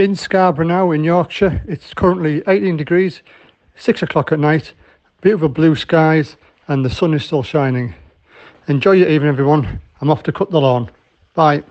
in Scarborough now in Yorkshire. It's currently 18 degrees, 6 o'clock at night, beautiful blue skies, and the sun is still shining. Enjoy your evening, everyone. I'm off to cut the lawn. Bye.